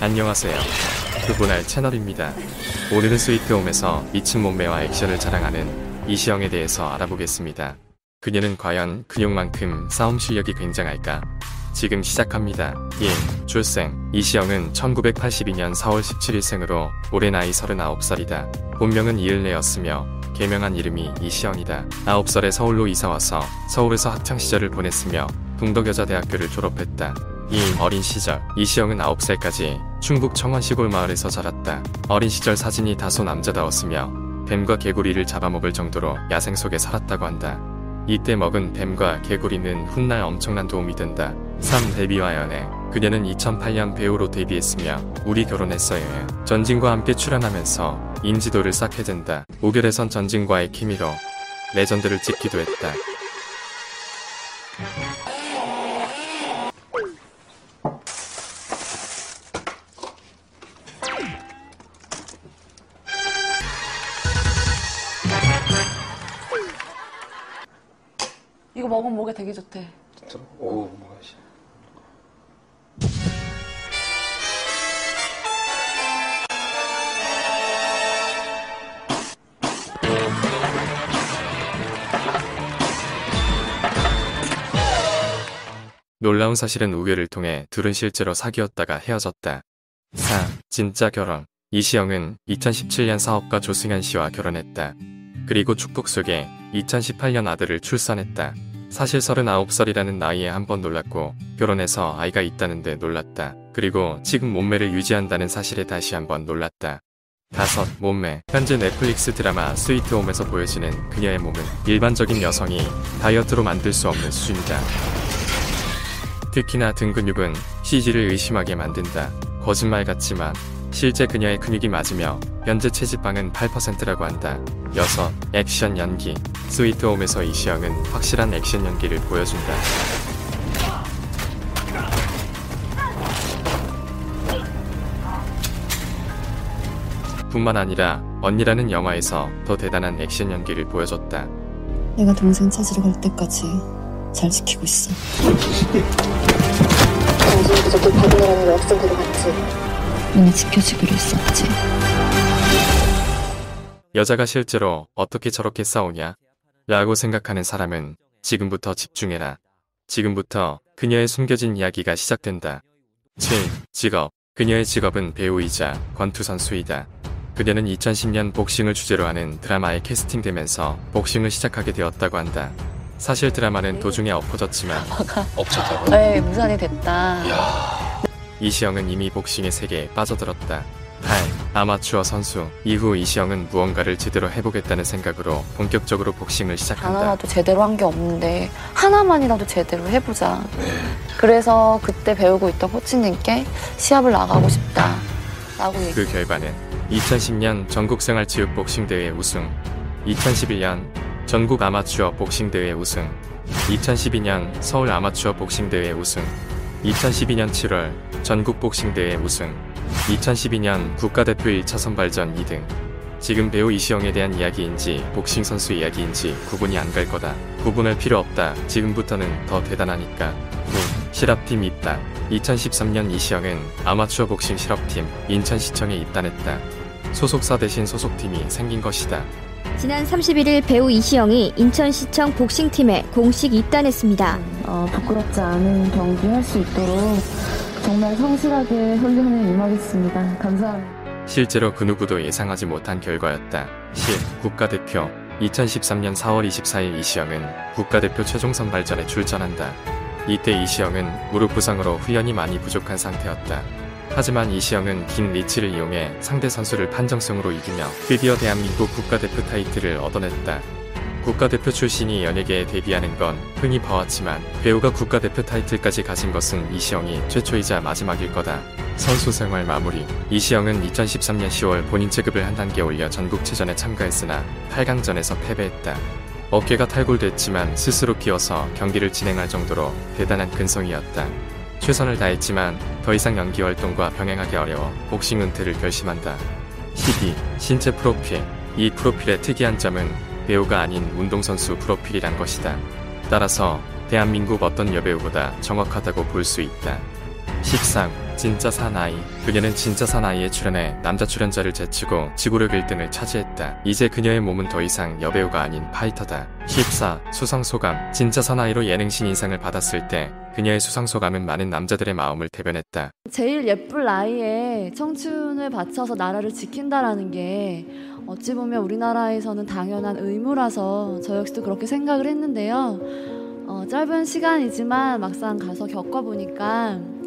안녕하세요. 그분할 채널입니다. 오늘은 스위트홈에서 미친 몸매와 액션을 자랑하는 이시영에 대해서 알아보겠습니다. 그녀는 과연 근육만큼 싸움 실력이 굉장할까? 지금 시작합니다. 1. 출생 이시영은 1982년 4월 17일 생으로 올해 나이 39살이다. 본명은 이을레였으며 개명한 이름이 이시영이다. 9살에 서울로 이사와서 서울에서 학창시절을 보냈으며 동덕여자대학교를 졸업했다. 2. 어린 시절 이시영은 9살까지 충북 청원 시골 마을에서 자랐다. 어린 시절 사진이 다소 남자다웠으며 뱀과 개구리를 잡아먹을 정도로 야생 속에 살았다고 한다. 이때 먹은 뱀과 개구리는 훗날 엄청난 도움이 된다. 3. 데뷔와 연애 그녀는 2008년 배우로 데뷔했으며 우리 결혼했어요. 전진과 함께 출연하면서 인지도를 쌓게 된다. 5결에선 전진과의 케미로 레전드를 찍기도 했다. 이거 먹으면 목에 되게 좋대. 진짜? 오, 뭐야지. 놀라운 사실은 우회를 통해 둘은 실제로 사귀었다가 헤어졌다. 4. 진짜 결혼 이시영은 2017년 사업가 조승현 씨와 결혼했다. 그리고 축복 속에 2018년 아들을 출산했다. 사실 39살이라는 나이에 한 번 놀랐고 결혼해서 아이가 있다는데 놀랐다. 그리고 지금 몸매를 유지한다는 사실에 다시 한 번 놀랐다. 다섯, 몸매. 현재 넷플릭스 드라마 스위트홈에서 보여지는 그녀의 몸은 일반적인 여성이 다이어트로 만들 수 없는 수준이다. 특히나 등 근육은 CG를 의심하게 만든다. 거짓말 같지만 실제 그녀의 근육이 맞으며 현재 체지방은 8%라고 한다. 6. 액션 연기 스위트홈에서 이시영은 확실한 액션 연기를 보여준다. 뿐만 아니라 언니라는 영화에서 더 대단한 액션 연기를 보여줬다. 내가 동생 찾으러 갈 때까지 잘 지키고 있어. 당신이 그저께 박은혜라는 여학생 데려갔지. 이미 지켜주기로 했었지. 여자가 실제로 어떻게 저렇게 싸우냐? 라고 생각하는 사람은 지금부터 집중해라. 지금부터 그녀의 숨겨진 이야기가 시작된다. 7. 직업. 그녀의 직업은 배우이자 권투선수이다. 그녀는 2010년 복싱을 주제로 하는 드라마에 캐스팅되면서 복싱을 시작하게 되었다고 한다. 사실 드라마는 도중에 엎어졌지만 엎쳤다고? 네, 무산이 됐다. 이 시영은 이미 복싱의 세계에 빠져들었다. 8. 아마추어 선수. 이후 이시영은 무언가를 제대로 해보겠다는 생각으로 본격적으로 복싱을 단 시작한다. 하나도 제대로 한 게 없는데 하나만이라도 제대로 해보자. 네. 그래서 그때 배우고 있던 코치님께 시합을 나가고 싶다. 라고 얘기. 그 결과는 2010년 전국생활체육 복싱대회 우승, 2011년 전국 아마추어 복싱대회 우승, 2012년 서울 아마추어 복싱대회 우승, 2012년 7월 전국 복싱대회 우승, 2012년 국가대표 1차 선발전 2등. 지금 배우 이시영에 대한 이야기인지 복싱 선수 이야기인지 구분이 안 갈 거다. 구분할 필요 없다. 지금부터는 더 대단하니까. 9. 실업팀 입단. 2013년 이시영은 아마추어 복싱 실업팀 인천시청에 입단했다. 소속사 대신 소속팀이 생긴 것이다. 지난 31일 배우 이시영이 인천시청 복싱팀에 공식 입단했습니다. 어, 부끄럽지 않은 경기 할 수 있도록 정말 성실하게 훈련에 임하겠습니다. 감사합니다. 실제로 그 누구도 예상하지 못한 결과였다. 실 국가대표 2013년 4월 24일 이시영은 국가대표 최종 선발전에 출전한다. 이때 이시영은 무릎 부상으로 훈련이 많이 부족한 상태였다. 하지만 이시영은 긴 리치를 이용해 상대 선수를 판정승으로 이기며 드디어 대한민국 국가대표 타이틀을 얻어냈다. 국가대표 출신이 연예계에 데뷔하는 건 흔히 봐왔지만 배우가 국가대표 타이틀까지 가진 것은 이시영이 최초이자 마지막일 거다. 선수 생활 마무리 이시영은 2013년 10월 본인 체급을 한 단계 올려 전국체전에 참가했으나 8강전에서 패배했다. 어깨가 탈골됐지만 스스로 끼어서 경기를 진행할 정도로 대단한 근성이었다. 최선을 다했지만 더 이상 연기 활동과 병행하기 어려워 복싱 은퇴를 결심한다. 12. 신체 프로필 이 프로필의 특이한 점은 배우가 아닌 운동선수 프로필이란 것이다. 따라서 대한민국 어떤 여배우보다 정확하다고 볼 수 있다. 13. 진짜 사나이. 그녀는 진짜 사나이에 출연해 남자 출연자를 제치고 지구력 1등을 차지했다. 이제 그녀의 몸은 더 이상 여배우가 아닌 파이터다. 14. 수상소감. 진짜 사나이로 예능신 인상을 받았을 때 그녀의 수상소감은 많은 남자들의 마음을 대변했다. 제일 예쁠 나이에 청춘을 바쳐서 나라를 지킨다라는 게 어찌 보면 우리나라에서는 당연한 의무라서 저 역시도 그렇게 생각을 했는데요. 어, 짧은 시간이지만 막상 가서 겪어보니까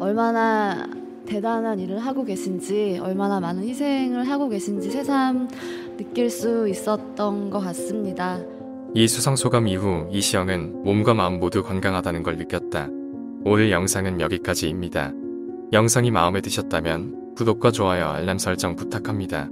얼마나 대단한 일을 하고 계신지, 얼마나 많은 희생을 하고 계신지 새삼 느낄 수 있었던 것 같습니다. 이 수상 소감 이후 이시영은 몸과 마음 모두 건강하다는 걸 느꼈다. 오늘 영상은 여기까지입니다. 영상이 마음에 드셨다면 구독과 좋아요 알람 설정 부탁합니다.